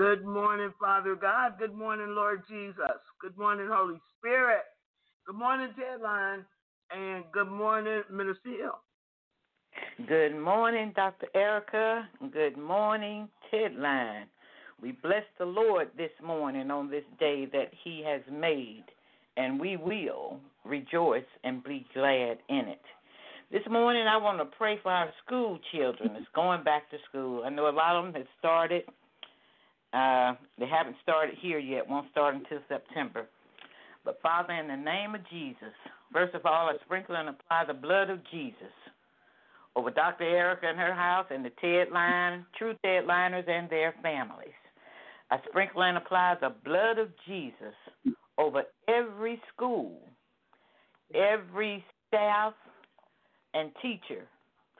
Good morning, Father God. Good morning, Lord Jesus. Good morning, Holy Spirit. Good morning, Tedline. And good morning, Minister Hill. Good morning, Dr. Erica. Good morning, Tedline. We bless the Lord this morning on this day that He has made, and we will rejoice and be glad in it. This morning, I want to pray for our school children that's going back to school. I know a lot of them have started. Uh, they haven't started here yet, won't start until September. But Father, in the name of Jesus, first of all, I sprinkle and apply the blood of Jesus over Dr. Erica and her house and the Ted Line, True Ted Liners and their families. I sprinkle and apply the blood of Jesus over every school, every staff and teacher,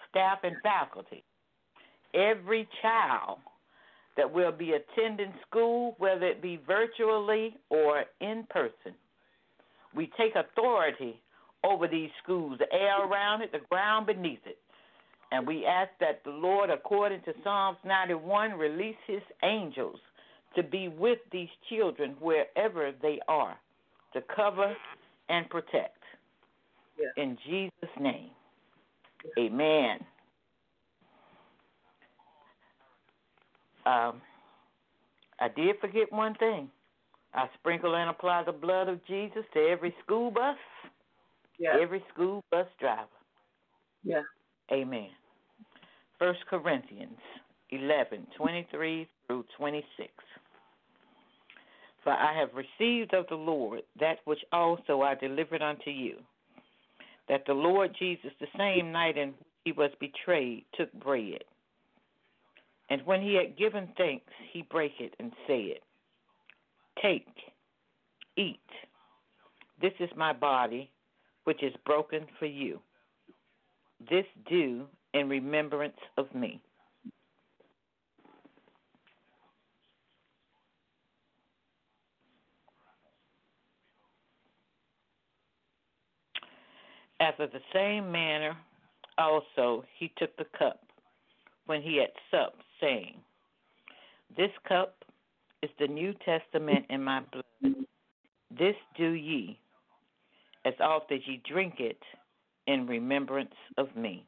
staff and faculty, every child that will be attending school, whether it be virtually or in person. We take authority over these schools, the air around it, the ground beneath it. And we ask that the Lord, according to Psalms 91, release his angels to be with these children wherever they are, to cover and protect. Yeah. In Jesus' name, amen. Um, I did forget one thing. I sprinkle and apply the blood of Jesus to every school bus, Yeah. every school bus driver. Yeah. Amen. First Corinthians eleven twenty three through twenty six. For I have received of the Lord that which also I delivered unto you, that the Lord Jesus, the same night in which he was betrayed, took bread. And when he had given thanks, he brake it and said, Take, eat. This is my body, which is broken for you. This do in remembrance of me. After the same manner, also he took the cup when he had supped, saying, This cup is the New Testament in my blood. This do ye, as oft as ye drink it, in remembrance of me.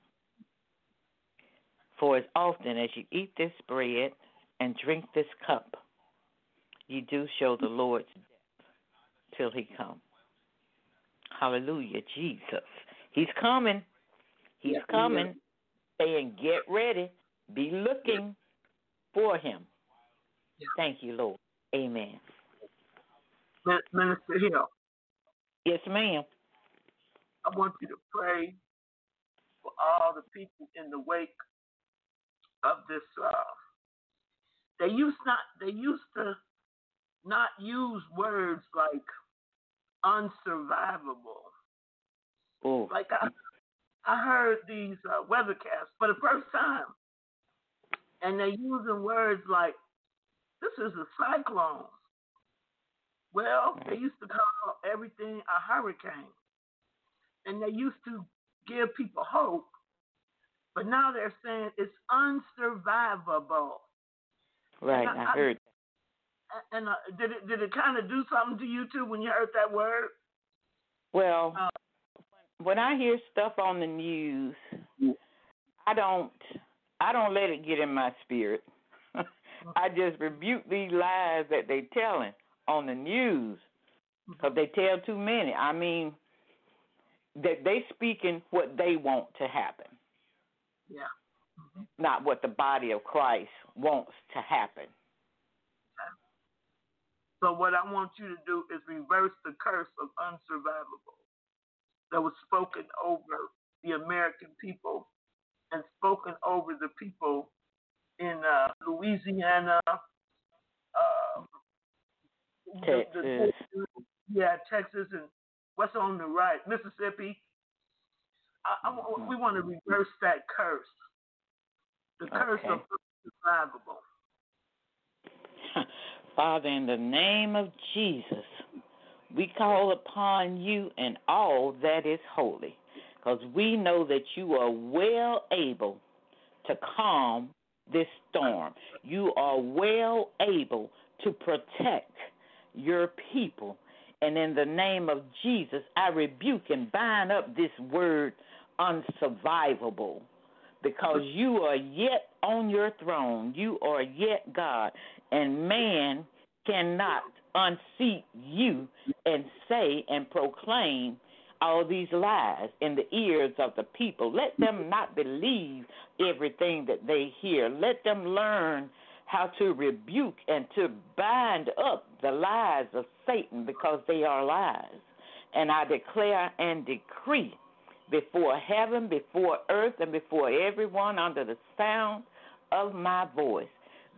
For as often as you eat this bread and drink this cup, ye do show the Lord's death till he come. Hallelujah, Jesus. He's coming. He's Yeah, coming. Saying, get ready. Be looking for him. Yeah. Thank you, Lord. Amen. Min- Minister Hill, Yes, ma'am. I want you to pray for all the people in the wake of this. Uh, they used not. They used to not use words like unsurvivable. Oh, Like I, I heard these uh, weathercasts for the first time, and they're using words like, "This is a cyclone." Well, they used to call everything a hurricane, and they used to give people hope, but now they're saying it's unsurvivable. right. I- I heard. A- And uh, did it did it kind of do something to you too when you heard that word? Well, Uh, when I hear stuff on the news. I don't I don't let it get in my spirit. I just rebuke these lies that they're telling on the news mm-hmm. because they tell too many. I mean, that they speaking what they want to happen, Yeah. Mm-hmm. not what the body of Christ wants to happen. So what I want you to do is reverse the curse of unsurvivable that was spoken over the American people and spoken over the people in uh, Louisiana, uh, the- the- Texas. yeah, Texas, and what's on the right, Mississippi. I, I, we want to reverse that curse, the curse Okay. of unsurvivable. Father, in the name of Jesus, we call upon you and all that is holy, because we know that you are well able to calm this storm. You are well able to protect your people. And in the name of Jesus, I rebuke and bind up this word unsurvivable because you are yet on your throne. You are yet God. And man cannot unseat you and say and proclaim all these lies in the ears of the people. Let them not believe everything that they hear. Let them learn how to rebuke and to bind up the lies of Satan because they are lies. And I declare and decree before heaven, before earth, and before everyone under the sound of my voice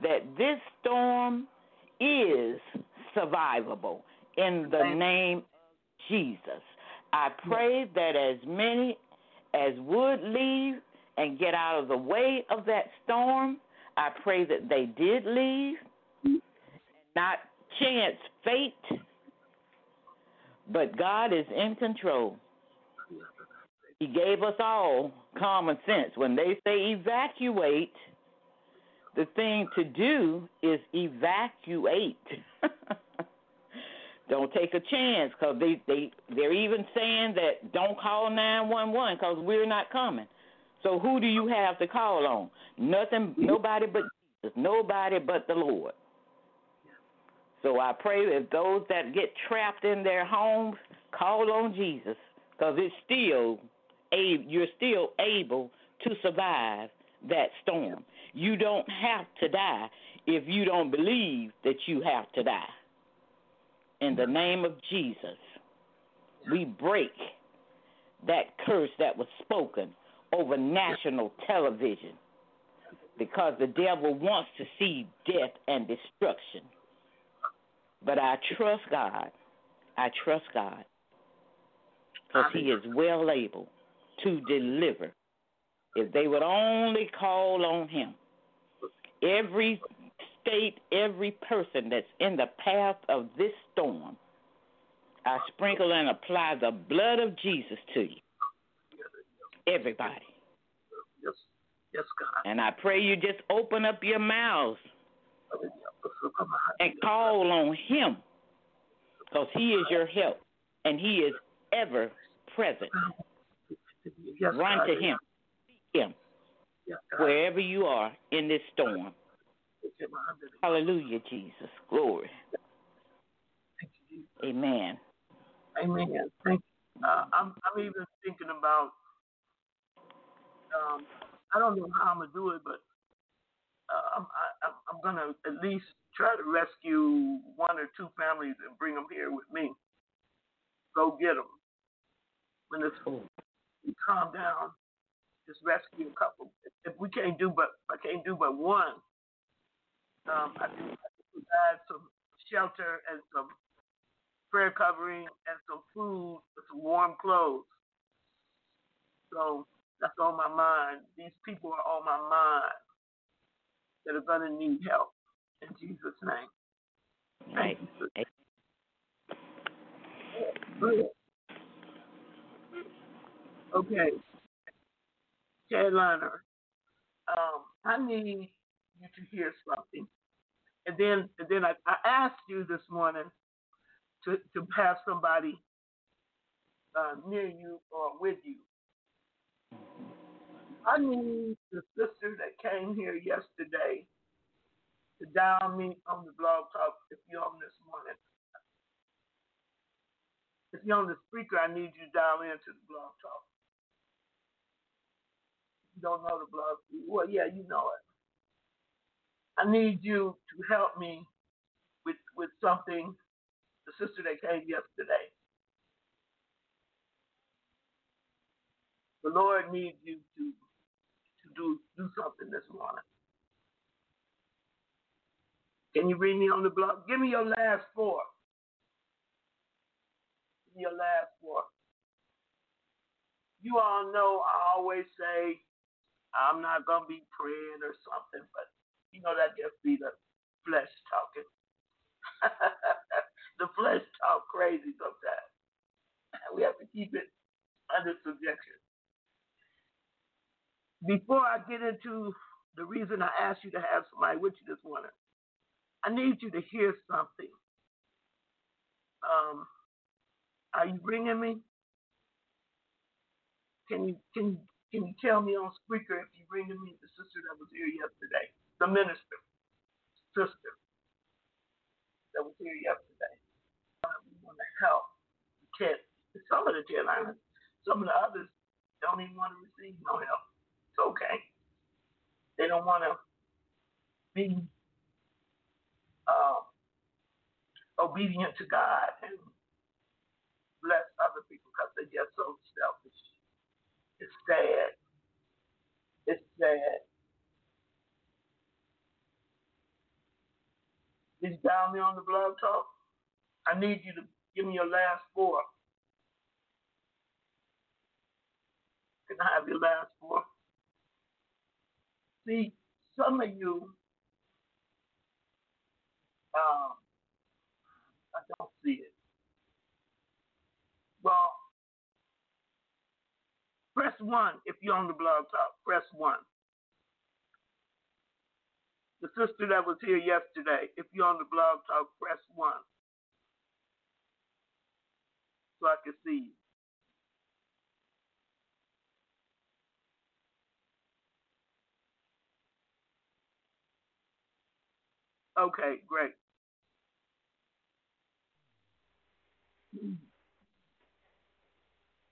that this storm is survivable in the name of Jesus. I pray that as many as would leave and get out of the way of that storm, I pray that they did leave, not chance fate, but God is in control. He gave us all common sense. When they say evacuate, the thing to do is evacuate. don't take a chance because they they they're even saying that don't call nine one one because we're not coming. So who do you have to call on? Nothing, nobody but Jesus, nobody but the Lord. So I pray that those that get trapped in their homes call on Jesus because it's still you're still able to survive that storm. You don't have to die if you don't believe that you have to die. In the name of Jesus, we break that curse that was spoken over national television because the devil wants to see death and destruction. But I trust God. I trust God because He is well able to deliver if they would only call on Him. Every state, every person that's in the path of this storm, I sprinkle and apply the blood of Jesus to you. Everybody. Yes, yes, God. And I pray you just open up your mouths and call on Him because He is your help and He is ever present. Yes, Run God. to Him. Him Yes, wherever you are in this storm. Hallelujah, Jesus. Glory. Amen. Amen. Thank you. Uh, I'm I'm even thinking about. Um, I don't know how I'm gonna do it, but uh, I'm I, I'm- I'm gonna at least try to rescue one or two families and bring them here with me. Go get them when it's we calm down. Just rescue a couple. If, if we can't do but I can't do but one, um, I I can provide some shelter and some prayer covering and some food and some warm clothes. So that's on my mind. These people are on my mind that are going to need help in Jesus' name. Right. Okay. Carolina, um, I need you to hear something. And then and then I, I asked you this morning to, to have somebody uh, near you or with you. I need the sister that came here yesterday to dial me on the blog talk if you're on this morning. If you're on the speaker, I need you to dial into the blog talk. You don't know the blog, well, yeah, you know it. I need you to help me with with something. The sister that came yesterday. The Lord needs you to to do do something this morning. Can you read me on the blog? Give me your last four. Give me your last four. You all know I always say I'm not gonna be praying or something, but you know that just be the flesh talking. the flesh talk crazy sometimes. We have to keep it under subjection. Before I get into the reason I asked you to have somebody with you this morning, I need you to hear something. Um, are you bringing me? Can you can can you tell me on speaker if you bring to me the sister that was here yesterday, the minister, sister that was here yesterday? We want to help the kids. Some of the Carolinas, some of the others don't even want to receive no help. It's okay. They don't want to be uh, obedient to God and bless other people because they're just so selfish. It's sad. It's sad. Is down there on the blog talk? I need you to give me your last four. Can I have your last four? See, some of you, um, I don't see it. Well, press one if you're on the blog talk. Press one. The sister that was here yesterday, if you're on the blog talk, press one. So I can see you. Okay, great.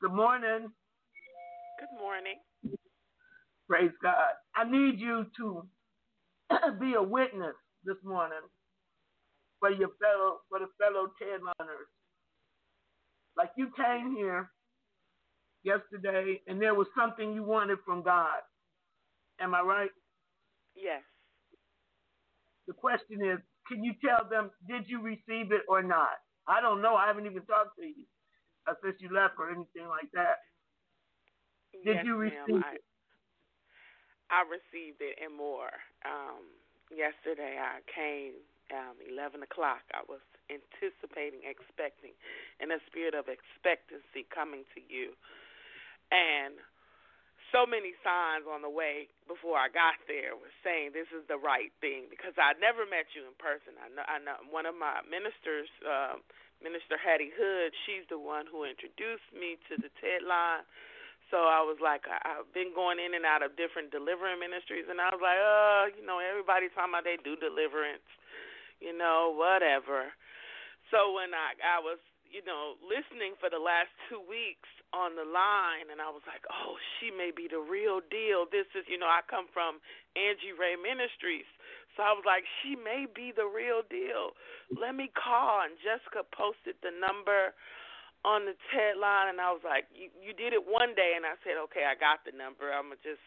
Good morning. Good morning. Praise God. I need you to be a witness this morning for your fellow for the fellow TED Liners. Like you came here yesterday and there was something you wanted from God. Am I right? Yes. The question is, can you tell them did you receive it or not? I don't know. I haven't even talked to you uh, since you left or anything like that. Did yes, you ma'am. receive I, it? I received it and more. Um, yesterday I came um, 11 o'clock. I was anticipating, expecting, in a spirit of expectancy coming to you. And so many signs on the way before I got there was saying this is the right thing because I never met you in person. I know, I know one of my ministers, um, Minister Hattie Hood, she's the one who introduced me to the TED line. So I was like, I, I've been going in and out of different delivering ministries, and I was like, oh, you know, everybody talking about they do deliverance, you know, whatever. So when I I was, you know, listening for the last two weeks on the line, and I was like, oh, she may be the real deal. This is, you know, I come from Angie Ray Ministries, so I was like, she may be the real deal. Let me call, and Jessica posted the number on the TED line, and I was like, you, you did it one day, and I said, okay, I got the number. I'm gonna just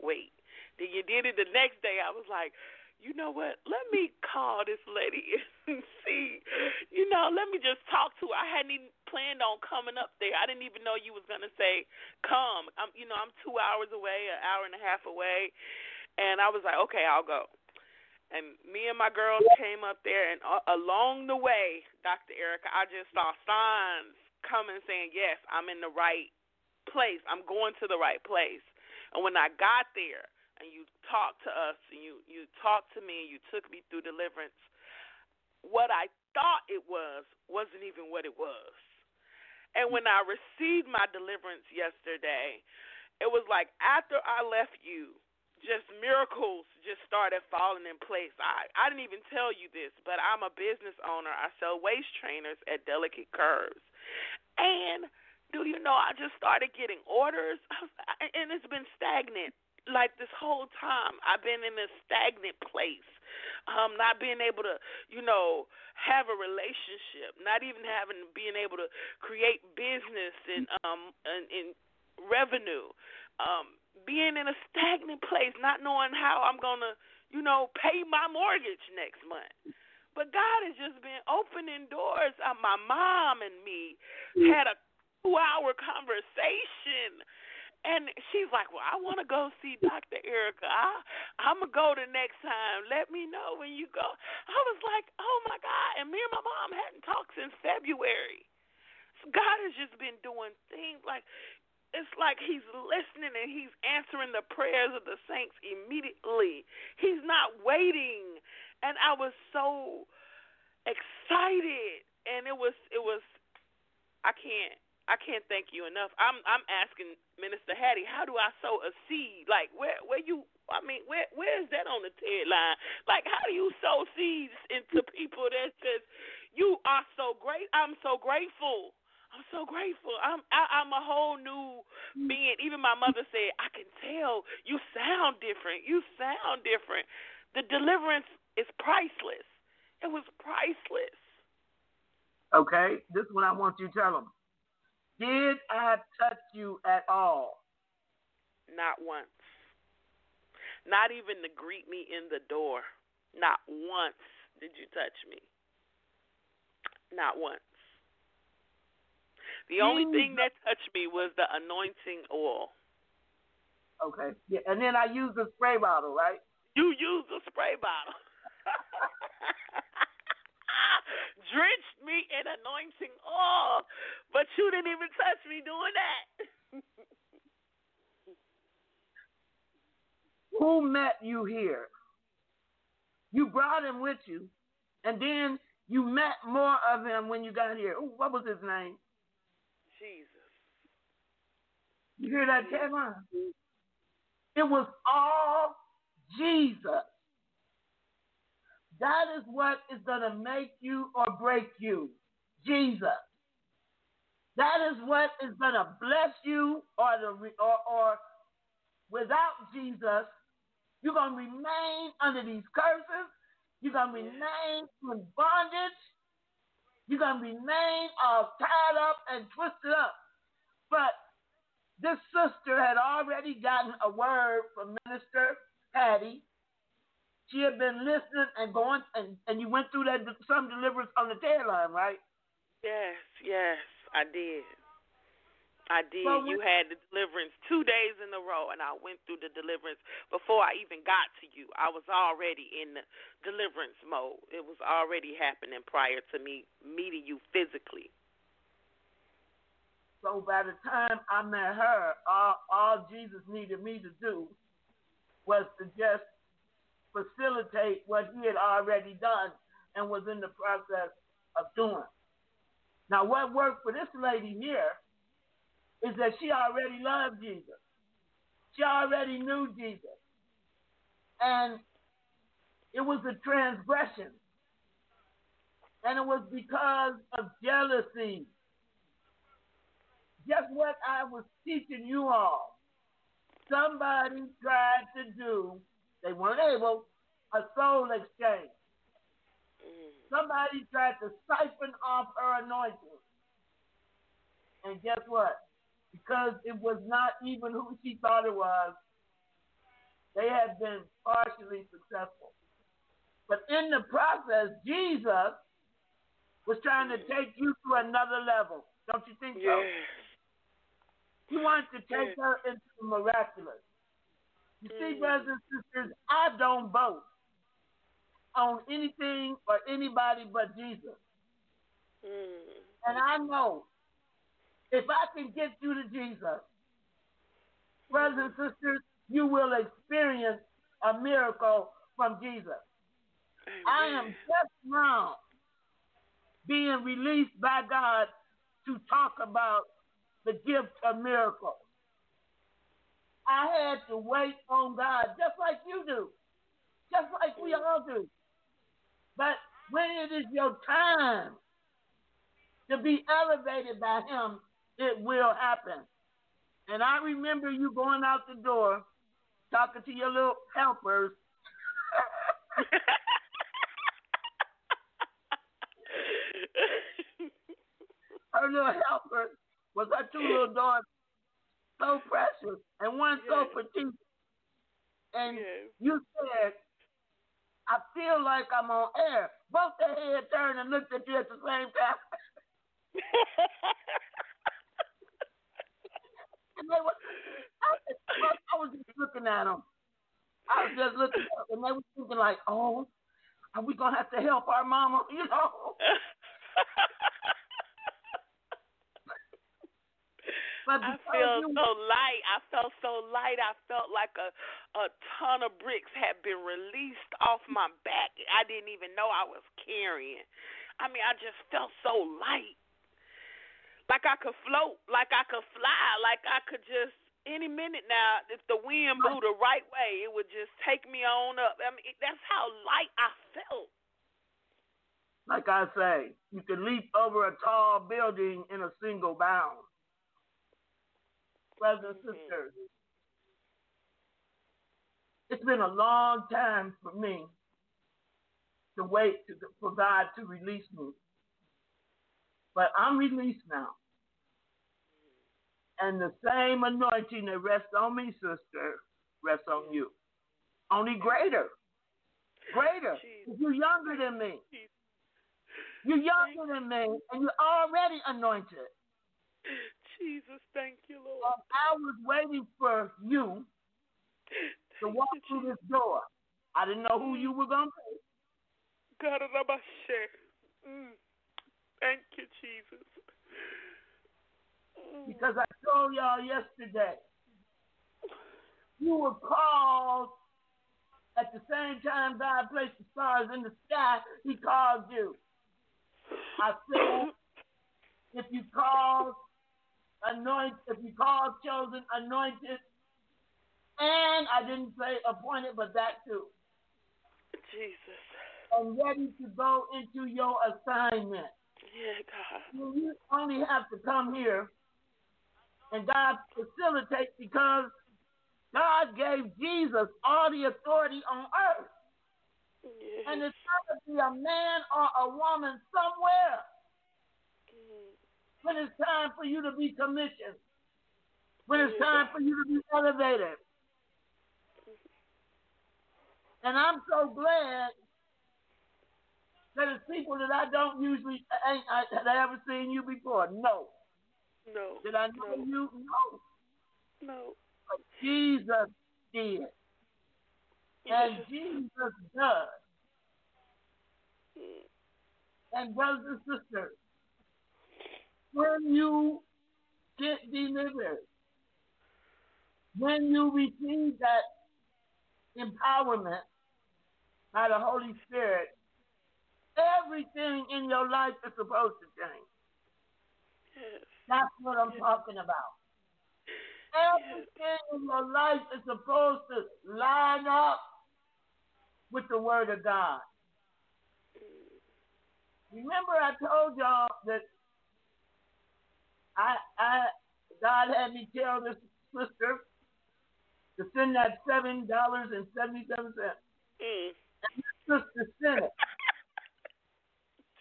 wait. Then you did it the next day. I was like, you know what? Let me call this lady and see. You know, let me just talk to her. I hadn't even planned on coming up there. I didn't even know you was gonna say come. I'm, you know, I'm two hours away, an hour and a half away, and I was like, okay, I'll go. And me and my girls came up there, and along the way, Dr. Erica, I just saw signs coming saying, yes, I'm in the right place. I'm going to the right place. And when I got there, and you talked to us, and you you talked to me, and you took me through deliverance, what I thought it was wasn't even what it was. And when I received my deliverance yesterday, it was like after I left you, just miracles just started falling in place. I I didn't even tell you this, but I'm a business owner. I sell waist trainers at Delicate Curves, and do you know I just started getting orders, and it's been stagnant like this whole time. I've been in a stagnant place, um, not being able to, you know, have a relationship, not even having being able to create business and um and, and revenue. Um, being in a stagnant place, not knowing how I'm gonna, you know, pay my mortgage next month. But God has just been opening doors. Uh, my mom and me had a two-hour conversation, and she's like, "Well, I want to go see Dr. Erica. I, I'm gonna go the next time. Let me know when you go." I was like, "Oh my God!" And me and my mom hadn't talked since February. So God has just been doing things like it's like he's listening and he's answering the prayers of the saints immediately. He's not waiting. And I was so excited and it was it was I can't I can't thank you enough. I'm I'm asking Minister Hattie, how do I sow a seed? Like where where you I mean, where where is that on the Ted line? Like how do you sow seeds into people that says you are so great? I'm so grateful. I'm so grateful. I'm I, I'm a whole new being. Even my mother said, I can tell you sound different. You sound different. The deliverance is priceless. It was priceless. Okay, this is what I want you to tell them. Did I touch you at all? Not once. Not even to greet me in the door. Not once did you touch me. Not once. The only thing that touched me was the anointing oil. Okay, yeah, and then I used the spray bottle, right? You used a spray bottle. Drenched me in anointing oil, but you didn't even touch me doing that. Who met you here? You brought him with you, and then you met more of him when you got here. Ooh, what was his name? Jesus. You hear that, Kevin? It was all Jesus. That is what is going to make you or break you. Jesus. That is what is going to bless you or, the, or, or without Jesus, you're going to remain under these curses. You're going to remain in bondage. You're going to remain all tied up and twisted up. But this sister had already gotten a word from Minister Patty. She had been listening and going, and, and you went through that some deliverance on the Ted line, right? Yes, yes, I did. I did. Well, you had the deliverance two days in a row, and I went through the deliverance before I even got to you. I was already in the deliverance mode. It was already happening prior to me meeting you physically. So by the time I met her, all, all Jesus needed me to do was to just facilitate what he had already done and was in the process of doing. Now, what worked for this lady here is that she already loved Jesus. She already knew Jesus. And it was a transgression. And it was because of jealousy. Just what I was teaching you all. Somebody tried to do, they weren't able, a soul exchange. Mm-hmm. Somebody tried to siphon off her anointing. And guess what? Because it was not even who she thought it was, they had been partially successful. But in the process, Jesus was trying to mm-hmm. take you to another level. Don't you think so? He wanted to take her into the miraculous. You see, brothers and sisters, I don't vote on anything or anybody but Jesus. Mm. And I know if I can get you to Jesus, brothers and sisters, you will experience a miracle from Jesus. I am just now being released by God to talk about the gift of miracles. I had to wait on God just like you do, just like we all do. But when it is your time to be elevated by Him, it will happen. And I remember you going out the door talking to your little helpers. her little helper was her two little daughters, so precious, and one so Yes. petite. And Yes. you said, I feel like I'm on air. Both their head turned and looked at you at the same time. And they were, I, was- I was just looking at them. I was just looking at them, and they were thinking like, oh, are we going to have to help our mama? You know? But I because feel you, so light. I felt so light. I felt like a a ton of bricks had been released off my back. I didn't even know I was carrying. I mean, I just felt so light. Like I could float, like I could fly, like I could just any minute now, if the wind blew the right way, it would just take me on up. I mean, that's how light I felt. like I say, you can leap over a tall building in a single bound. Brothers and sisters, it's been a long time for me to wait to, for God to release me. But I'm released now. And the same anointing that rests on me, sister, rests on you. Only greater. Greater. Jesus. You're younger than me. You're younger than me, and you're already anointed. Jesus, thank you, Lord. I was waiting for you to walk through this door. I didn't know who you were going to be. God of my share. Mm. Thank you, Jesus. Mm. Because I told y'all yesterday, you were called at the same time God placed the stars in the sky, He called you. I said, if you called anointed, if you called chosen, anointed, and I didn't say appointed, but that too, Jesus. and ready to go into your assignment. Yeah, God. You only have to come here and God facilitates because God gave Jesus all the authority on earth. Yes. And it's not to be a man or a woman somewhere. When it's time for you to be commissioned, when it's time for you to be elevated. And I'm so glad that it's people that I don't usually, ain't, I, had I ever seen you before? No. No. Did I know no, you? No. No. But Jesus did. And Jesus does. Mm. And brothers and sisters, when you get delivered, when you receive that empowerment by the Holy Spirit, everything in your life is supposed to change. Yes. That's what I'm talking about. Everything in your life is supposed to line up with the Word of God. Mm. Remember, I told y'all that I, I, God had me tell this sister to send that seven dollars and seventy-seven cents. Mm. And this sister sent it.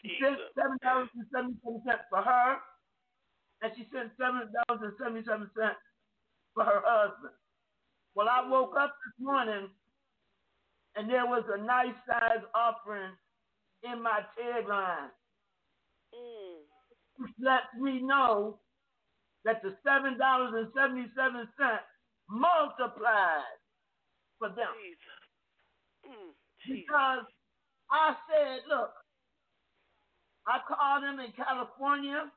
She sent seven dollars and seventy-seven cents for her, and she sent seven dollars and seventy-seven cents for her husband. Well, I woke up this morning, and there was a nice size offering in my tagline, Mm. which lets me know that the seven dollars and seventy-seven cents multiplied for them. Jesus. Mm. Because I said, look, I call them in California,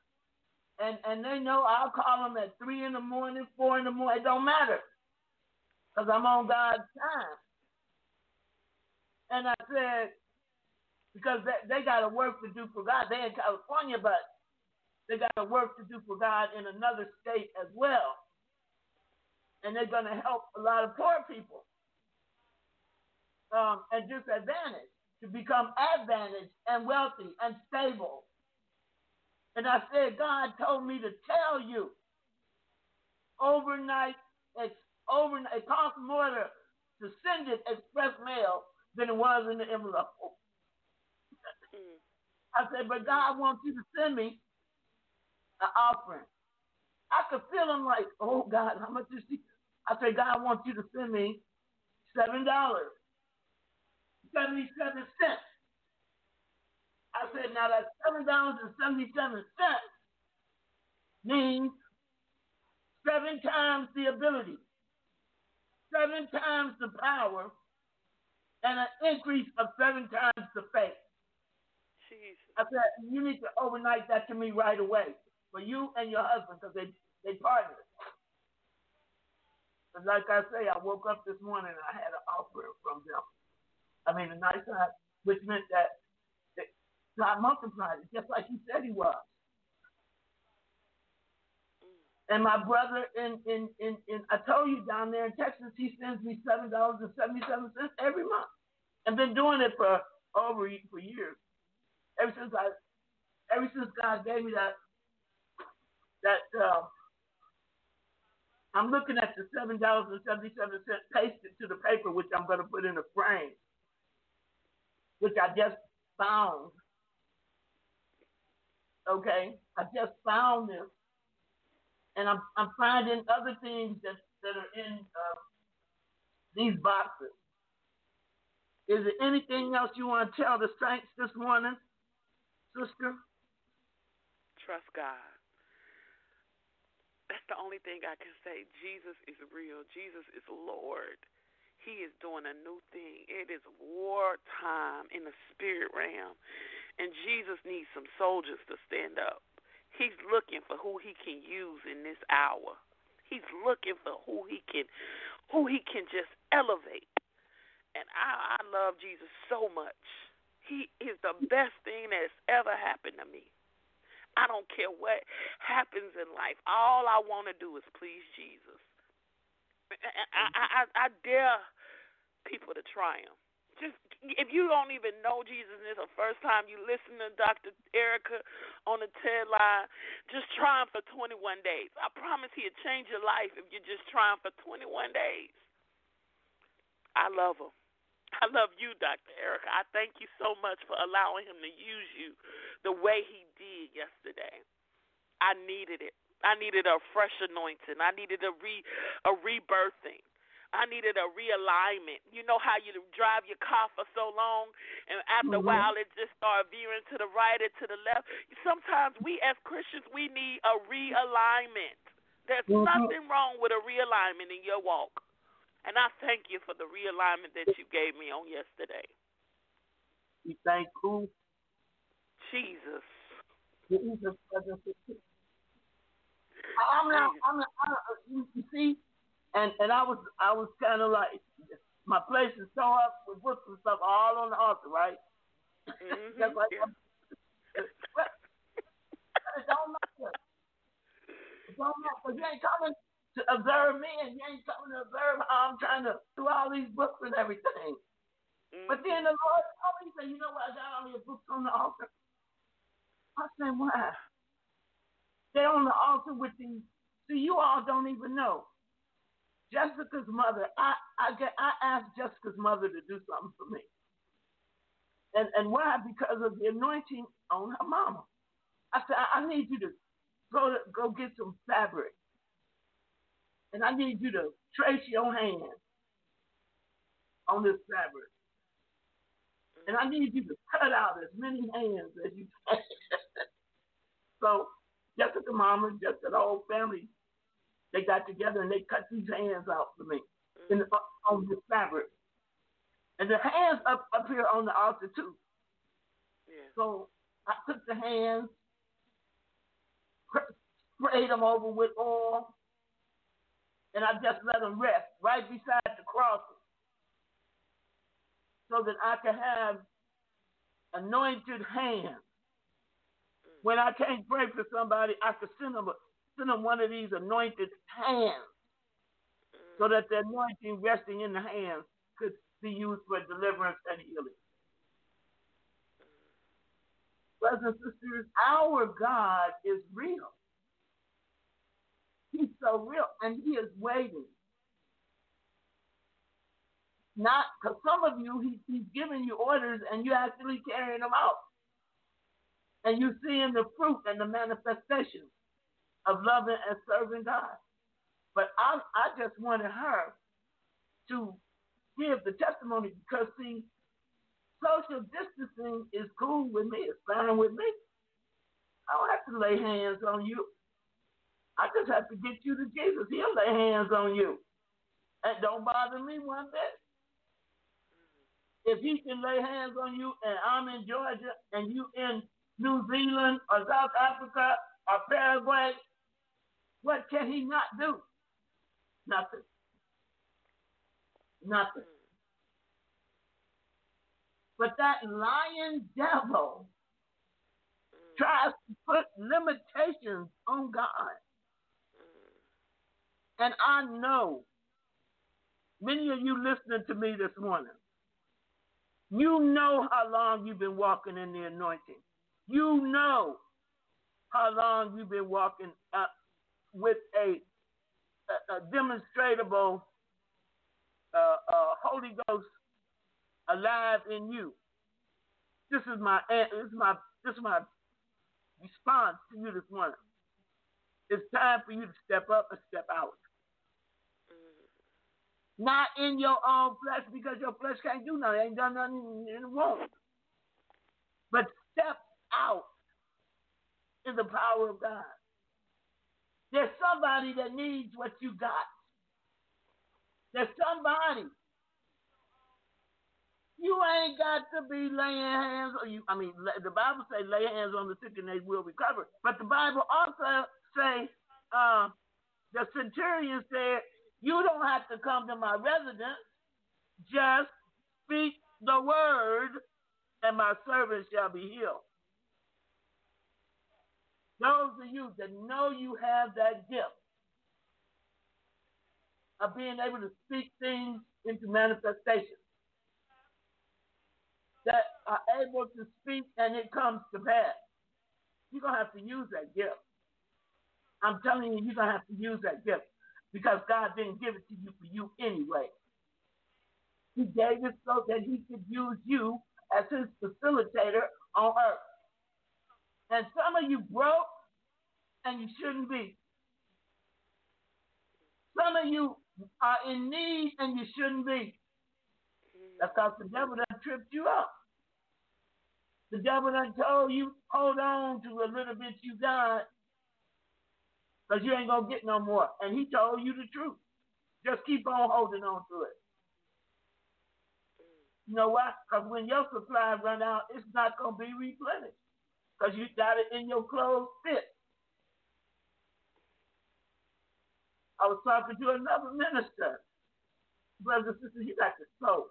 and and they know I'll call them at three in the morning, four in the morning. It don't matter, because I'm on God's time. And I said, because they, they got a work to do for God. They in California, but they got a work to do for God in another state as well. And they're going to help a lot of poor people um, and disadvantaged to become advantaged and wealthy and stable. And I said, God told me to tell you overnight, it's overnight, it costs more to, to send it express mail than it was in the envelope. Mm. I said, but God wants you to send me an offering. I could feel him like, oh God, how much is he? I said, God wants you to send me seven dollars, seventy-seven cents. I said, now that seven dollars and seventy-seven cents means seven times the ability, seven times the power, and an increase of seven times the faith. Jesus. I said, you need to overnight that to me right away for you and your husband because they they partners. But like I say, I woke up this morning and I had an offer from them. I mean, a nice time, which meant that, that God multiplied it, just like He said He was. Mm. And my brother in, in, in, in I told you down there in Texas, he sends me seven dollars and seventy seven cents every month. And been doing it for over for years. Ever since I ever since God gave me that that uh, I'm looking at the seven dollars and seventy seven cents pasted to the paper, which I'm gonna put in a frame, which I just found. Okay, I just found this and I'm I'm finding other things that that are in uh, these boxes. Is there anything else you want to tell the saints this morning, sister? Trust God. The only thing I can say. Jesus is real. Jesus is Lord. He is doing a new thing. It is war time in the spirit realm. And Jesus needs some soldiers to stand up. He's looking for who he can use in this hour. He's looking for who he can who he can just elevate. And I, I love Jesus so much. He is the best thing that's ever happened to me. I don't care what happens in life. All I want to do is please Jesus. I, I, I, dare people to try him just if you don't even know Jesus and it's the first time you listen to Dr. Erica on the TED line, just try him for 21 days. I promise he'll change your life if you just try him for 21 days. I love him. I love you, Dr. Erica. I thank you so much for allowing him to use you the way he did yesterday. I needed it. I needed a fresh anointing. I needed a re a rebirthing. I needed a realignment. You know how you drive your car for so long, and after mm-hmm. a while it just starts veering to the right or to the left. Sometimes we as Christians we need a realignment. There's mm-hmm. nothing wrong with a realignment in your walk, and I thank you for the realignment that you gave me on yesterday. You thank who? Jesus. Jesus. I'm not. I'm not. I'm not you see and and I was I was kind of like my place is so up with books and stuff all on the altar, right? Mm-hmm. Just like yeah. it don't matter. It don't matter you ain't coming to observe me, and you ain't coming to observe how I'm trying to do all these books and everything. Mm-hmm. But then the Lord told me, he said, "You know what? I got all these books on the altar." I said, "Why?" They're on the altar with these. So you all don't even know. Jessica's mother, I, I get I asked Jessica's mother to do something for me. And and why? Because of the anointing on her mama. I said, I, I need you to go to, go get some fabric. And I need you to trace your hand on this fabric. And I need you to cut out as many hands as you can. so Jessica mama, Jessica the whole family they got together and they cut these hands out for me in the, on the fabric. And the hands up, up here on the altar too. Yeah. So I took the hands, sprayed them over with oil, and I just let them rest right beside the cross so that I could have anointed hands. When I can't pray for somebody, I could send them send them one of these anointed hands so that the anointing resting in the hands could be used for deliverance and healing. Brothers and sisters, our God is real. He's so real, and He is waiting. Not because some of you, he, He's giving you orders and you're actually carrying them out. And you're seeing the fruit and the manifestation of loving and serving God. But I, I just wanted her to give the testimony because, see, social distancing is cool with me. It's fine with me. I don't have to lay hands on you. I just have to get you to Jesus. He'll lay hands on you. And don't bother me one bit. If he can lay hands on you and I'm in Georgia and you in New Zealand or South Africa or Paraguay What can he not do? Nothing. Nothing. But that lying devil tries to put limitations on God. And I know many of you listening to me this morning, you know how long you've been walking in the anointing. You know how long you've been walking uh, with a, a, a demonstrable uh, uh, Holy Ghost alive in you. This is my this is my this is my response to you this morning. It's time for you to step up and step out. Not in your own flesh because your flesh can't do nothing. Ain't done nothing and won't. But step out in the power of God. There's somebody that needs what you got. There's somebody. You ain't got to be laying hands on you. I mean, the Bible says lay hands on the sick and they will recover. But the Bible also say uh, the centurion said, "You don't have to come to my residence. Just speak the word, and my servant shall be healed." Those of you that know you have that gift of being able to speak things into manifestation, that are able to speak and it comes to pass, you're going to have to use that gift. I'm telling you, you're going to have to use that gift because God didn't give it to you for you anyway. He gave it so that He could use you as His facilitator on earth. And some of you broke and you shouldn't be. Some of you are in need and you shouldn't be. Because the devil done tripped you up. The devil done told you, hold on to a little bit you got because you ain't going to get no more. And he told you the truth. Just keep on holding on to it. You know why? Because when your supply run out, it's not going to be replenished because you got it in your closed pit. I was talking to another minister. Brothers and sisters, you got to sow.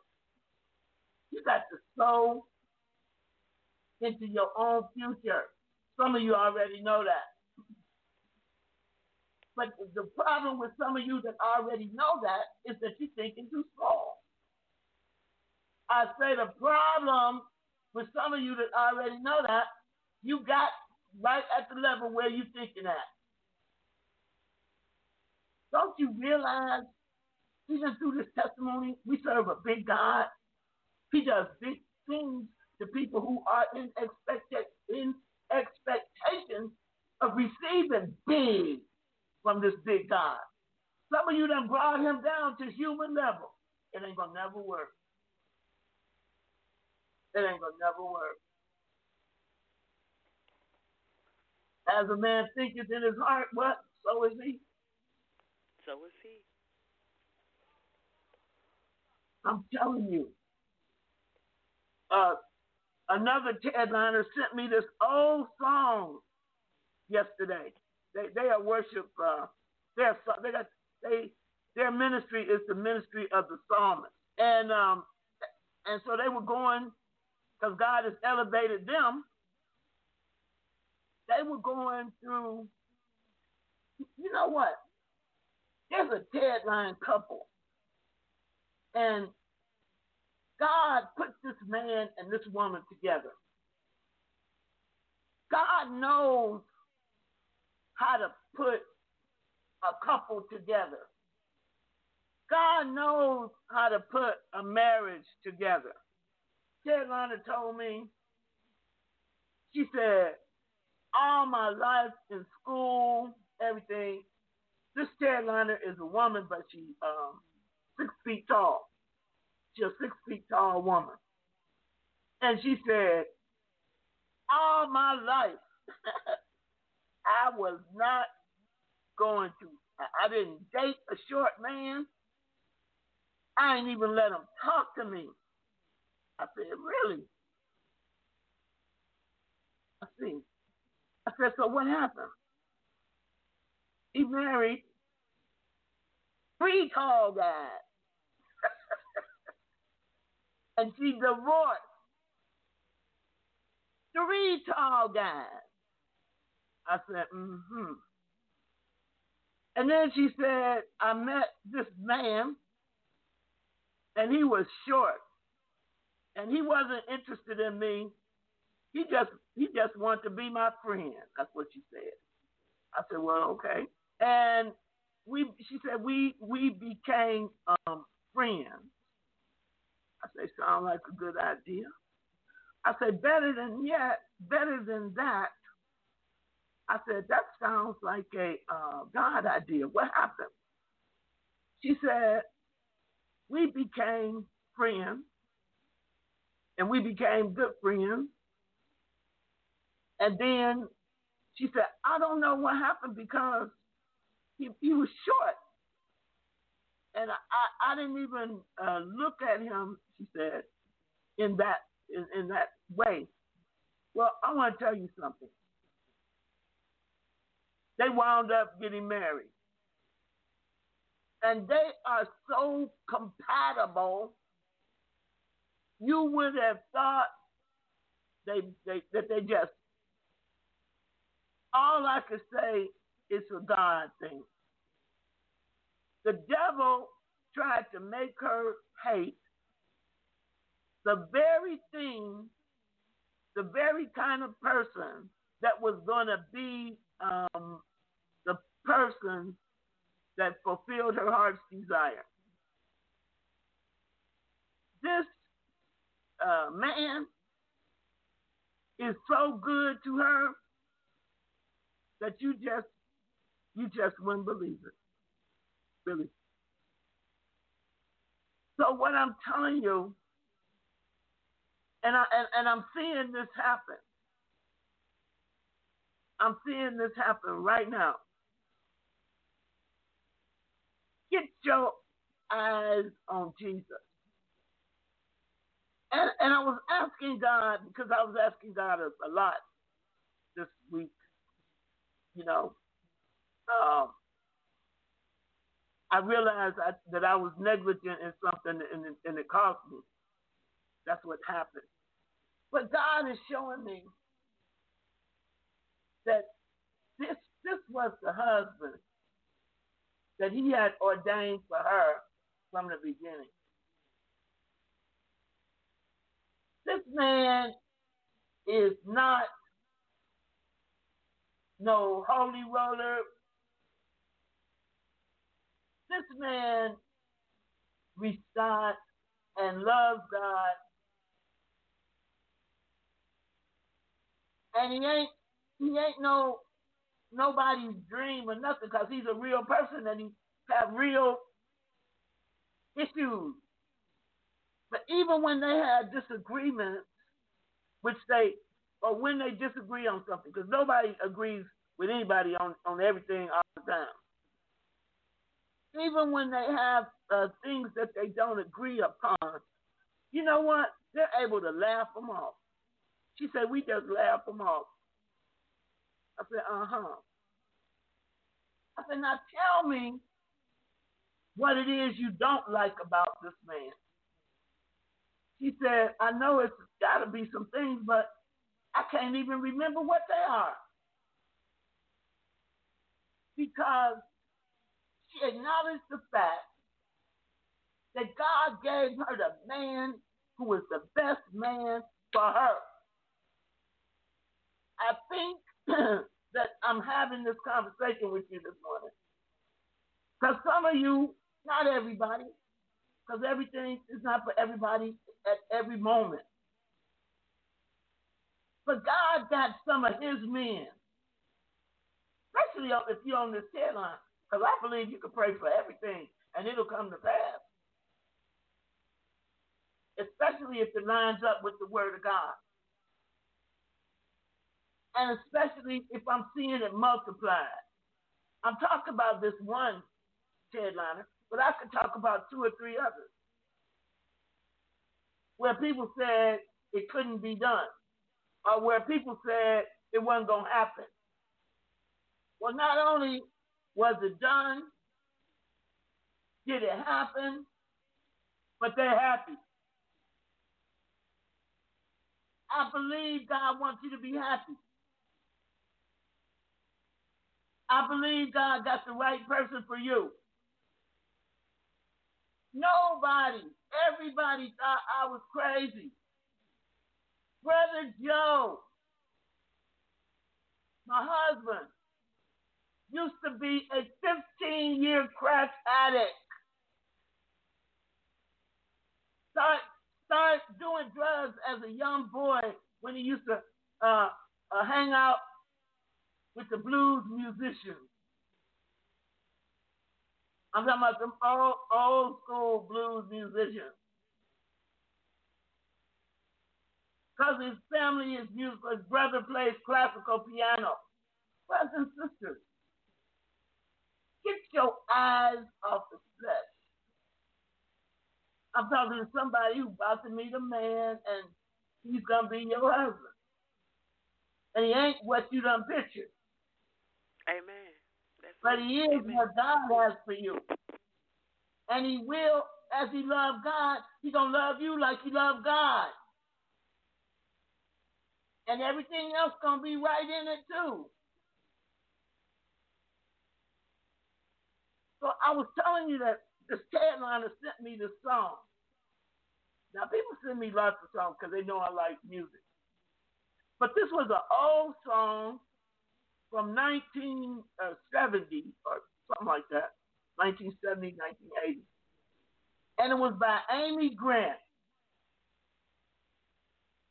You got to sow into your own future. Some of you already know that. But the problem with some of you that already know that is that you're thinking too small. I say the problem with some of you that already know that, you got right at the level where you're thinking at. Don't you realize, even through this testimony, we serve a big God. He does big things to people who are in, expect, in expectation of receiving big from this big God. Some of you done brought him down to human level. It ain't gonna never work. It ain't gonna never work. As a man thinketh in his heart, what? So is he. So is he. I'm telling you. Uh, another TED Liner sent me this old song yesterday. They they are worship. Uh, their they got they their ministry is the ministry of the psalmist, and um and so they were going because God has elevated them. They were going through. You know what? There's a Tedline couple, and God put this man and this woman together. God knows how to put a couple together. God knows how to put a marriage together. Carolina told me, she said, all my life in school, everything, this Carolina is a woman, but she's um, six feet tall. She's a six feet tall woman. And she said, all my life, I was not going to, I didn't date a short man. I ain't even let him talk to me. I said, really? I see. I said, so what happened? He married three tall guys. and she divorced three tall guys. I said, mm-hmm. And then she said, I met this man, and he was short, and he wasn't interested in me. He just he just wanted to be my friend. That's what she said. I said, well, okay. And we she said we we became um, friends. I said, sound like a good idea. I said, better than yet, better than that. I said, that sounds like a uh, God idea. What happened? She said, we became friends, and we became good friends. And then she said, I don't know what happened because he, he was short. And I, I, I didn't even uh, look at him, she said, in that in, in that way. Well, I want to tell you something. They wound up getting married. And they are so compatible, you would have thought they, they that they just all I could say is a God thing. The devil tried to make her hate the very thing, the very kind of person that was going to be um, person that fulfilled her heart's desire. This uh, man is so good to her that you just you just wouldn't believe it. Really. So what I'm telling you, and I and, and I'm seeing this happen. I'm seeing this happen right now. Get your eyes on Jesus. And, and I was asking God, because I was asking God a, a lot this week, you know, um, I realized I, that I was negligent in something and, and it cost me. That's what happened. But God is showing me that this this was the husband that he had ordained for her from the beginning. This man is not no holy roller. This man respects and loves God. And he ain't he ain't no nobody's dream or nothing because he's a real person and he have real issues. But even when they had disagreements, which they or when they disagree on something, because nobody agrees with anybody on, on everything all the time. Even when they have uh, things that they don't agree upon, you know what? They're able to laugh them off. She said, We just laugh them off. I said, Uh huh. I said, Now tell me what it is you don't like about this man. She said, I know it's got to be some things, but I can't even remember what they are. Because she acknowledged the fact that God gave her the man who was the best man for her. I think that I'm having this conversation with you this morning. Because some of you, not everybody, because everything is not for everybody at every moment. But God got some of his men, especially if you're on this Tedline, because I believe you can pray for everything and it'll come to pass. Especially if it lines up with the word of God. And especially if I'm seeing it multiplied. I'm talking about this one TED Liner, but I could talk about two or three others where people said it couldn't be done or where people said it wasn't going to happen. Well, not only Was it done? Did it happen? But they're happy. I believe God wants you to be happy. I believe God got the right person for you. Nobody, everybody thought I was crazy. Brother Joe, my husband, used to be a 15 year crack addict. Start, start doing drugs as a young boy when he used to uh, uh, hang out with the blues musicians. I'm talking about some old, old school blues musicians. Because his family is musical. His brother plays classical piano. Brothers and sisters, get your eyes off the flesh. I'm talking to somebody who's about to meet a man and he's going to be your husband. And he ain't what you done pictured. Amen. That's But he is Amen. what God has for you. And he will, as he loved God, he gonna love you like he loved God. And everything else gonna be right in it too. So I was telling you that this Ted Liner sent me this song. Now people send me lots of songs because they know I like music. But this was an old song from 1970 uh, or something like that, 1970, 1980. And it was by Amy Grant.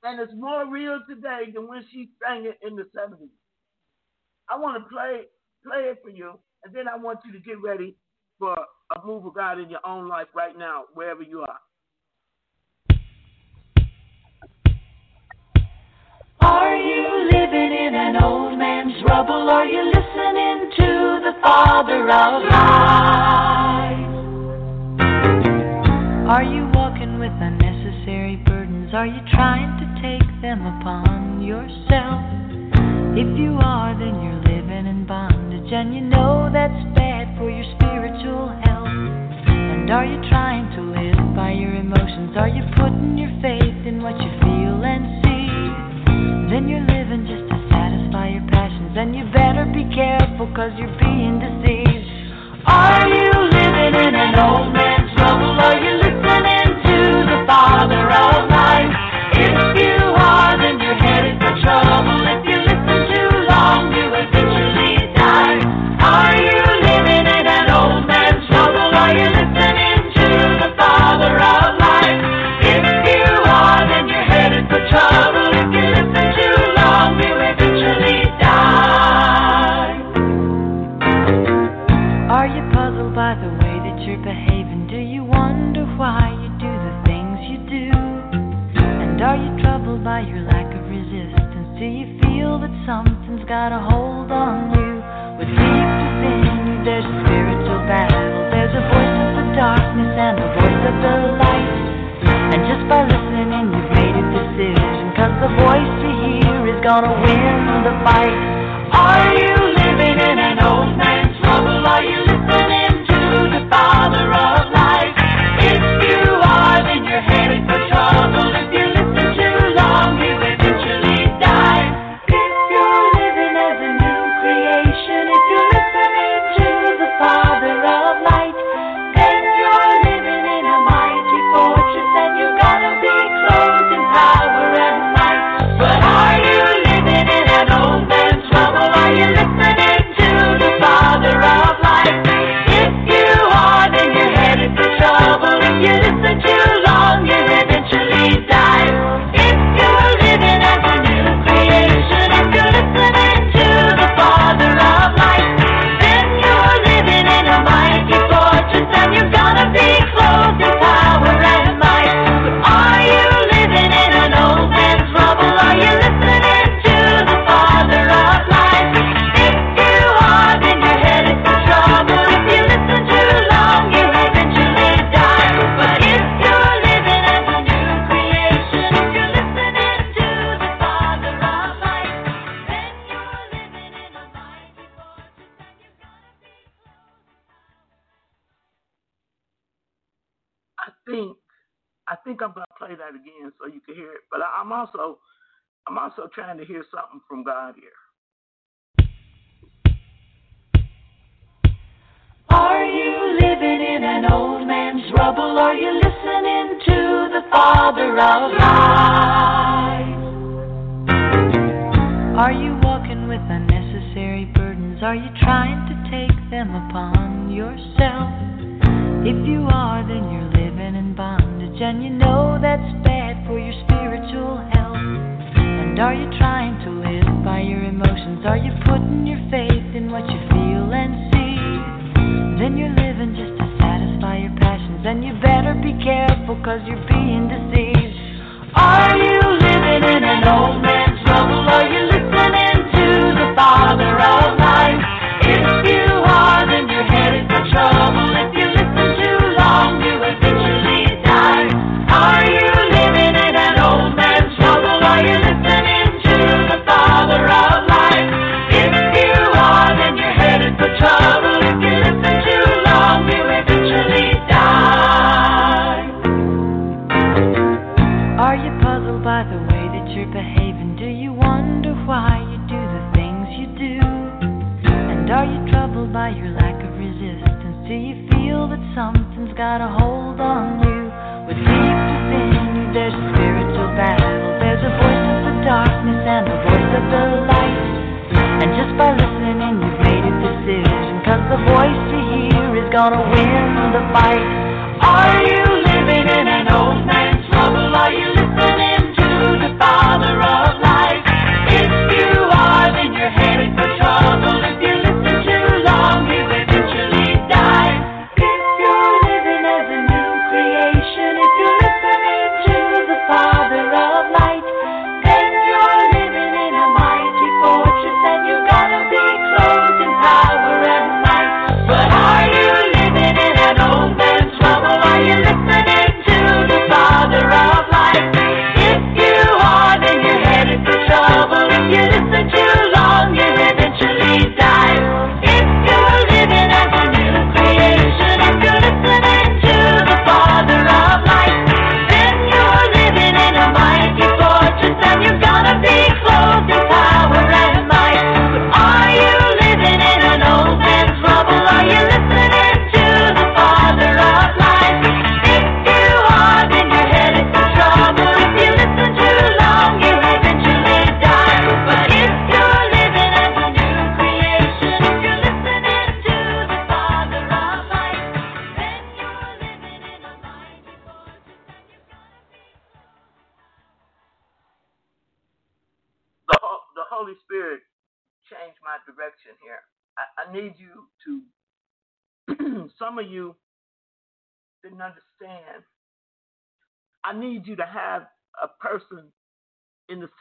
And it's more real today than when she sang it in the 70s. I want to play play it for you, and then I want you to get ready for a move of God in your own life right now, wherever you. Are old man's rubble? Are you listening to the Father of life? Are you walking with unnecessary burdens? Are you trying to take them upon yourself? If you are, then you're living in bondage, and you know that's bad for your spiritual health. And are you trying to live by your emotions? Are you putting your faith in what you feel and see? Then you're living just be careful, cause you're being deceived. Are you living in an old something's got a hold on you? Well, deep within you, there's a spiritual battle. There's a voice of the darkness and a voice of the light. And just by listening, you've made a decision. Cause the voice you hear is gonna win the fight. Are you to hear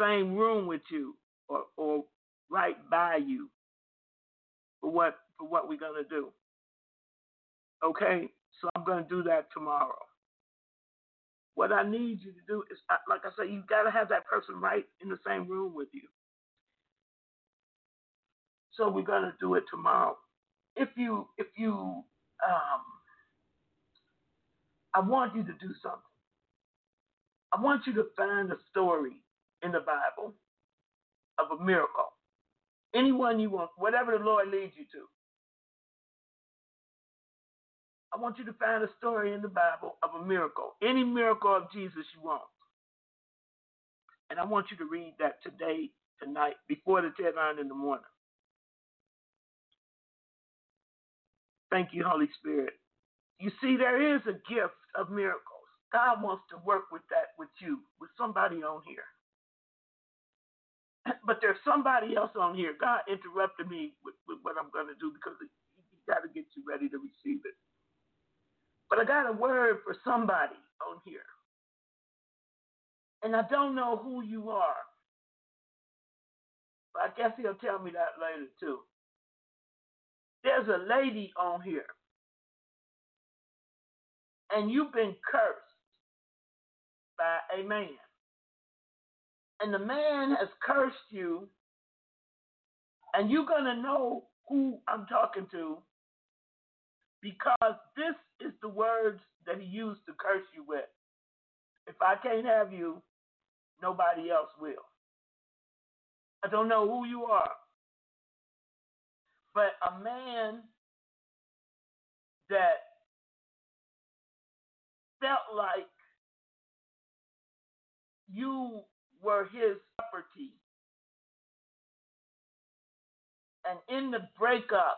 same room with you or, or right by you for what for what we're gonna do. Okay, so I'm gonna do that tomorrow. What I need you to do is, like I said, you gotta have that person right in the same room with you. So we're gonna do it tomorrow. If you if you um, I want you to do something. I want you to find a story in the Bible of a miracle. Anyone you want, whatever the Lord leads you to. I want you to find a story in the Bible of a miracle, any miracle of Jesus you want. And I want you to read that today, tonight, before the Tedline in the morning. Thank you, Holy Spirit. You see, there is a gift of miracles. God wants to work with that with you, with somebody on here. but there's somebody else on here. God interrupted me with, with what I'm going to do because He got to get you ready to receive it. But I got a word for somebody on here. And I don't know who you are. But I guess he'll tell me that later, too. There's a lady on here. And you've been cursed by a man and the man has cursed you, and you're going to know who I'm talking to because this is the words that he used to curse you with. If I can't have you, nobody else will. I don't know who you are, but a man that felt like you were his property. And in the breakup,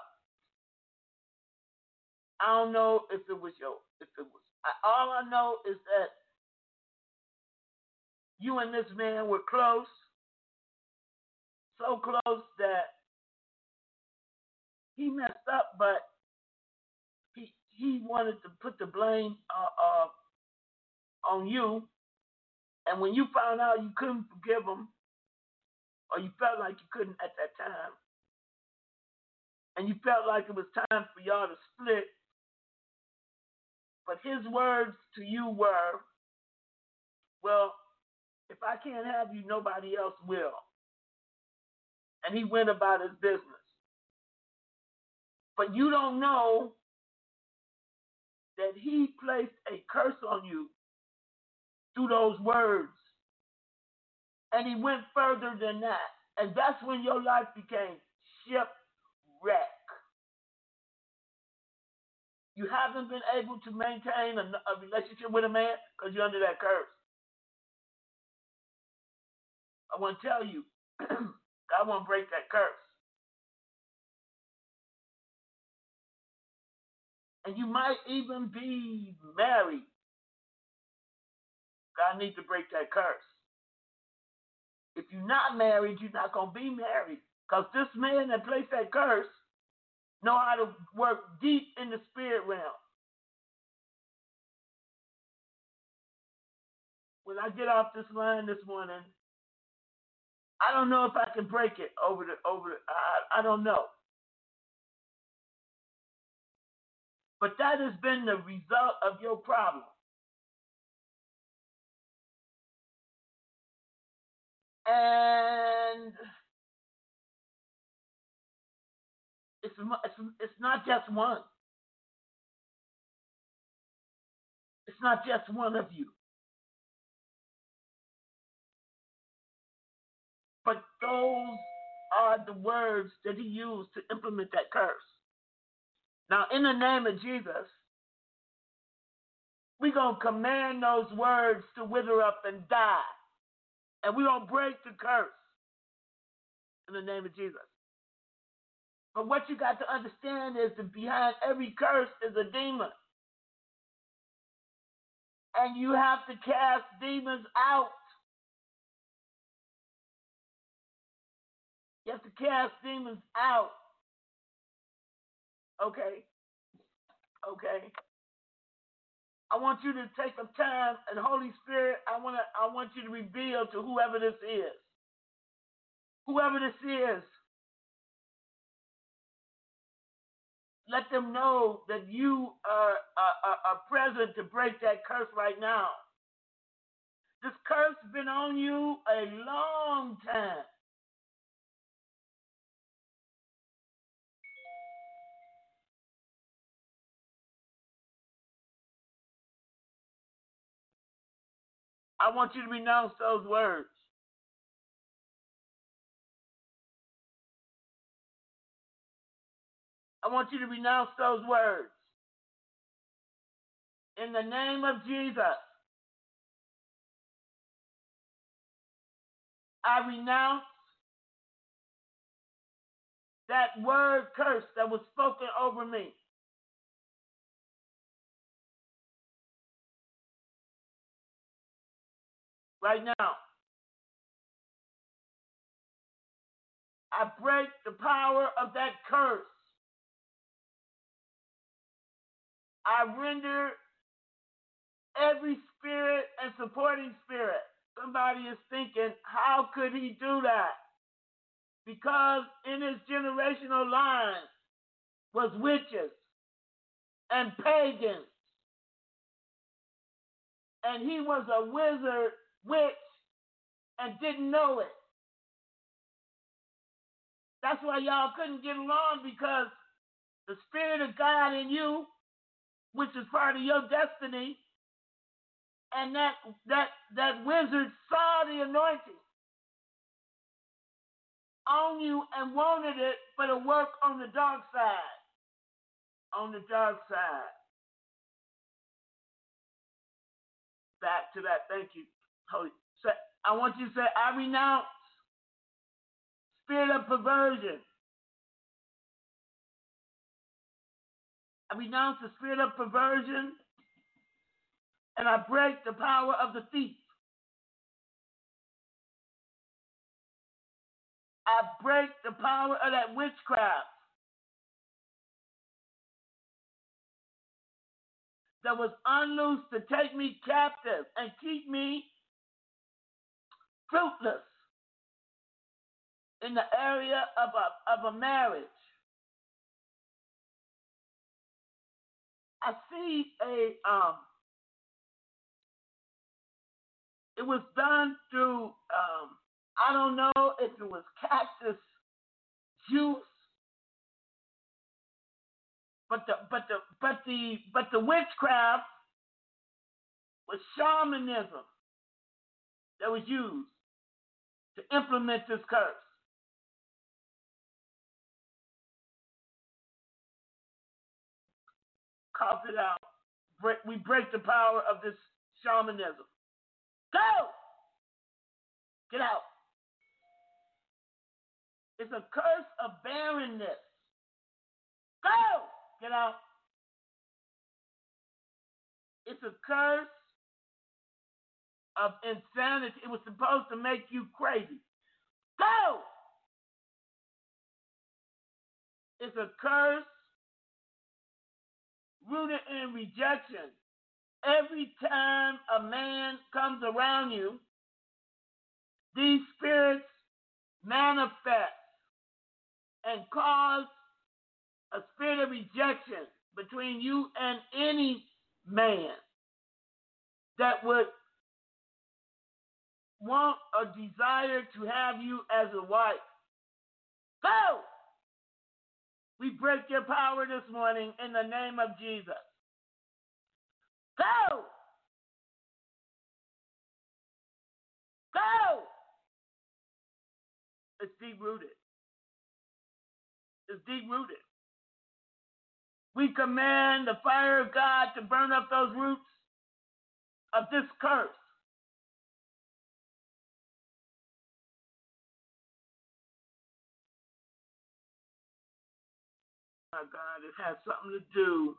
I don't know if it was your, if it was, I, all I know is that you and this man were close, so close that he messed up, but he he wanted to put the blame uh, uh, on you. And when you found out you couldn't forgive him, or you felt like you couldn't at that time, and you felt like it was time for y'all to split, but his words to you were, well, if I can't have you, nobody else will. And he went about his business. But you don't know that he placed a curse on you through those words. And he went further than that. And that's when your life became shipwreck. You haven't been able to maintain a, a relationship with a man because you're under that curse. I want to tell you, God won't break that curse. And you might even be married. God need to break that curse. If you're not married, you're not going to be married. Because this man that placed that curse know how to work deep in the spirit realm. When I get off this line this morning, I don't know if I can break it over the over the I, I don't know. But that has been the result of your problem. And it's, it's, it's not just one. It's not just one of you. But those are the words that he used to implement that curse. Now, in the name of Jesus, we're going to command those words to wither up and die. And going to break the curse in the name of Jesus. But what you got to understand is that behind every curse is a demon. And you have to cast demons out. You have to cast demons out. Okay. Okay. I want you to take some time and Holy Spirit, I want to I want you to reveal to whoever this is. Whoever this is. Let them know that you are, are, are present to break that curse right now. This curse has been on you a long I want you to renounce those words. I want you to renounce those words. In the name of Jesus, I renounce that word curse that was spoken over me. Right now. I break the power of that curse. I render every spirit and supporting spirit. Somebody is thinking, how could he do that? Because in his generational line was witches and pagans. And he was a wizard witch and didn't know it. That's why y'all couldn't get along because the Spirit of God in you, which is part of your destiny, And that that that wizard saw the anointing on you and wanted it, but to work on the dark side. On the dark side. Back to that. Thank you, Holy. I want you to say, I renounce spirit of perversion. I renounce the spirit of perversion and I break the power of the thief. I break the power of that witchcraft that was unloosed to take me captive and keep me fruitless in the area of a, of a marriage. I see a um it was done through um I don't know if it was cactus juice but the but the but the but the witchcraft was shamanism that was used to implement this curse. Cough it out. We break the power of this shamanism. Go! Get out. It's a curse of barrenness. Go! Get out. It's a curse of insanity. It was supposed to make you crazy. Go! It's a curse rooted in rejection. Every time a man comes around you, these spirits manifest and cause a spirit of rejection between you and any man that would want a desire to have you as a wife. Go! We break your power this morning in the name of Jesus. Go! Go! It's deep rooted. It's deep rooted. We command the fire of God to burn up those roots of this curse. My God, it has something to do.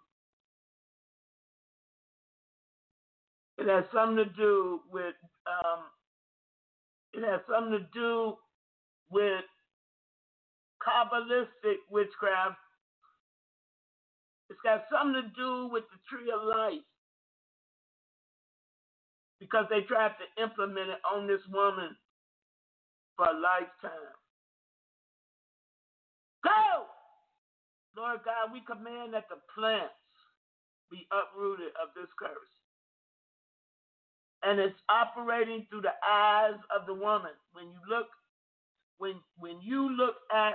It has something to do with um, it has something to do with Kabbalistic witchcraft. It's got something to do with the tree of life. Because they tried to implement it on this woman for a lifetime. Go! Lord God, we command that the plants be uprooted of this curse. And it's operating through the eyes of the woman. When you look, when when you look at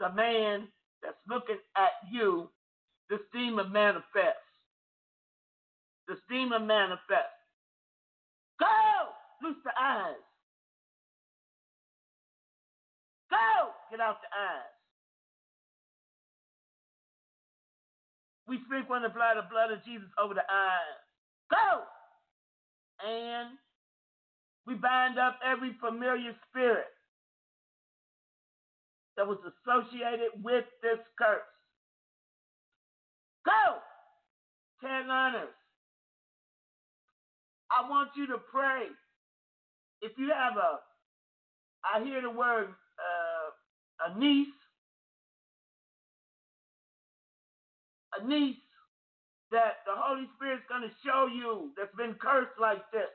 the man that's looking at you, this demon manifests. This demon manifests. Go! Loose the eyes. Go! Get out the eyes. We sprinkle and apply the blood of Jesus over the eyes. Go! And we bind up every familiar spirit that was associated with this curse. Go! TED Liners. I want you to pray. If you have a, I hear the word uh, a niece, a niece that the Holy Spirit's going to show you that's been cursed like this.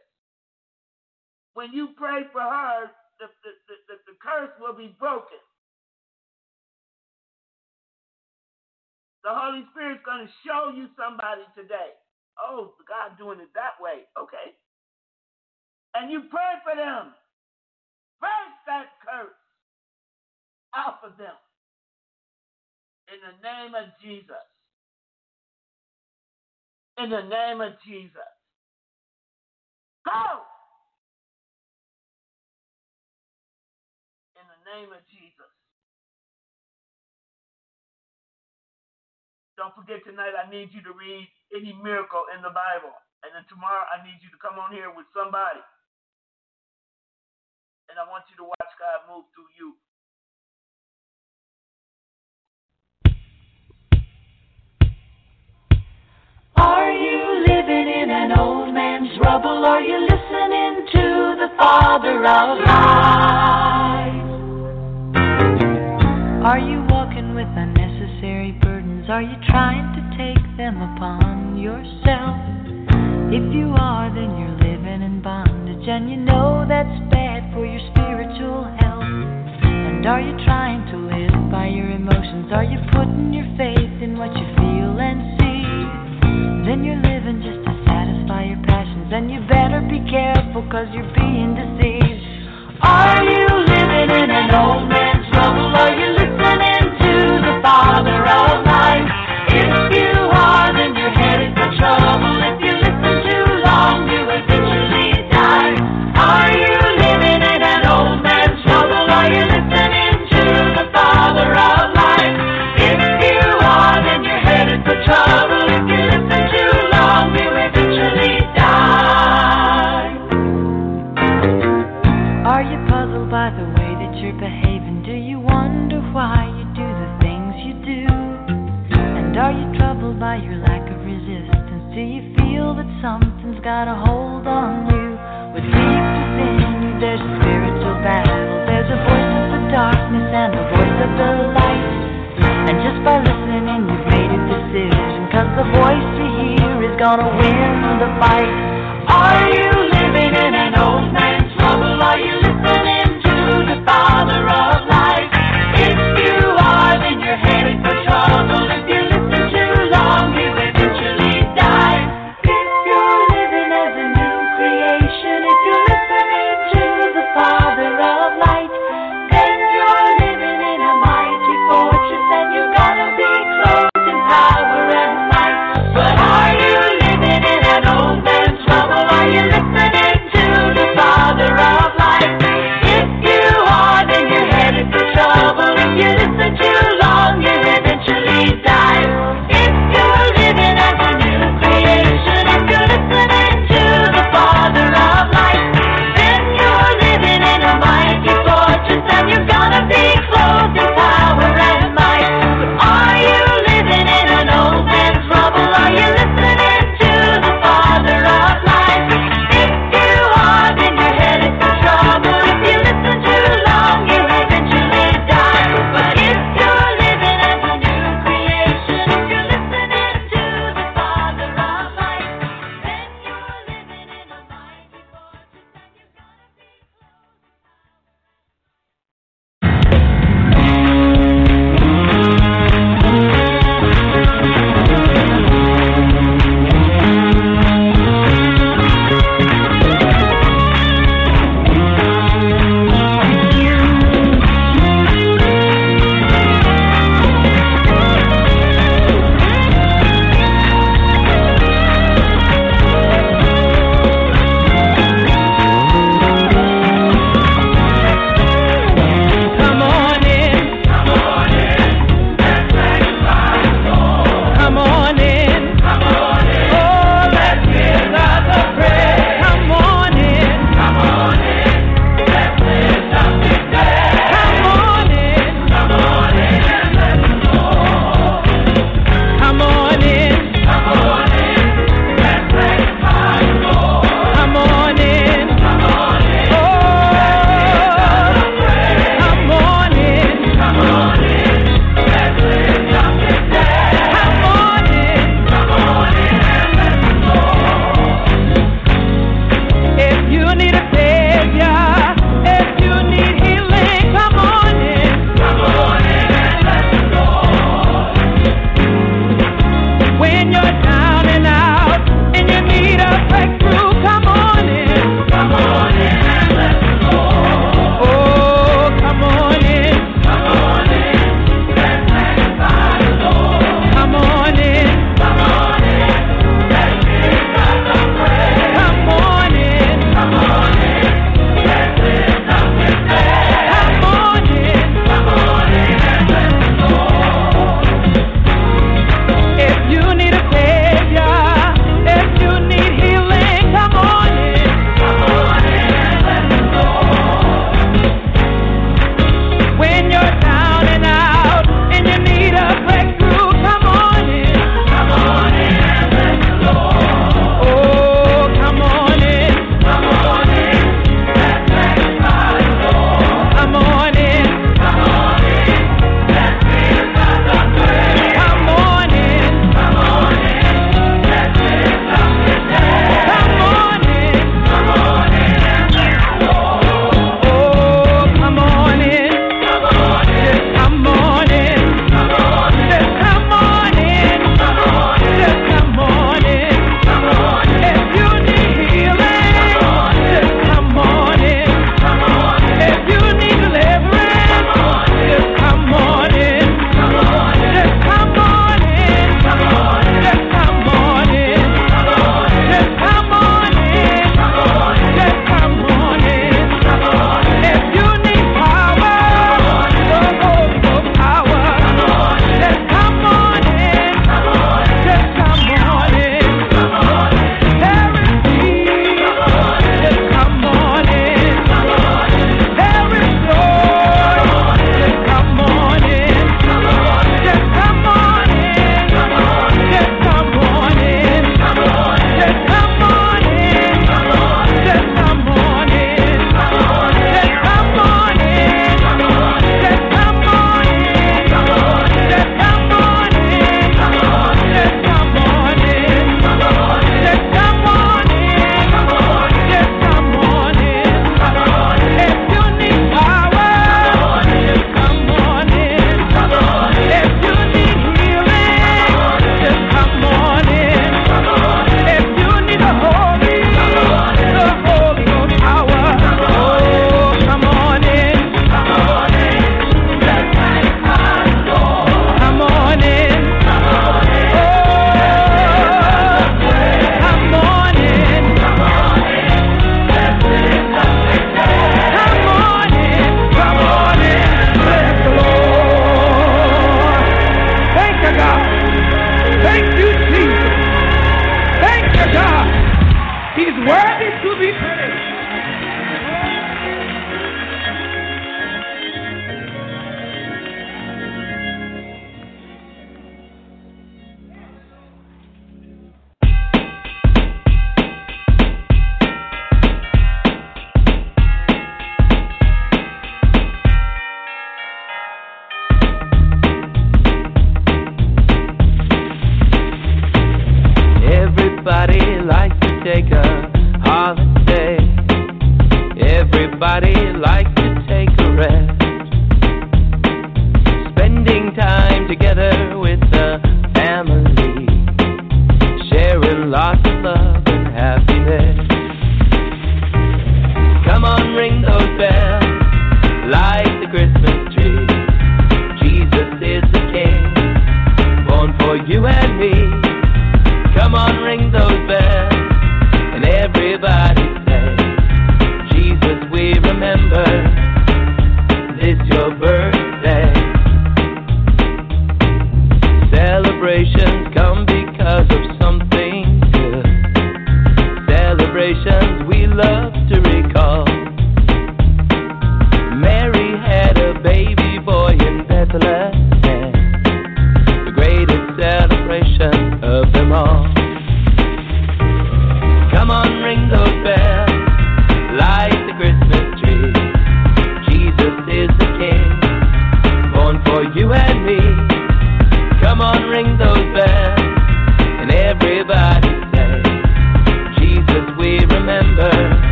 When you pray for her, the, the, the, the curse will be broken. The Holy Spirit's going to show you somebody today. Oh, God doing it that way. Okay. And you pray for them. Break that curse off of them. In the name of Jesus. In the name of Jesus. Go! In the name of Jesus. Don't forget tonight, I need you to read any miracle in the Bible. And then tomorrow, I need you to come on here with somebody. And I want you to watch God move through you. Are you living in an old man's rubble? Are you listening to the Father of life? Are you walking with unnecessary burdens? Are you trying to take them upon yourself? If you are, then you're living in bondage, and you know that's bad for your spiritual health. And are you trying to live by your emotions? Are you putting your faith in what you feel? Then you're living just to satisfy your passions, and you better be careful because you're being deceived. Are you living in an old man's rubble? Are you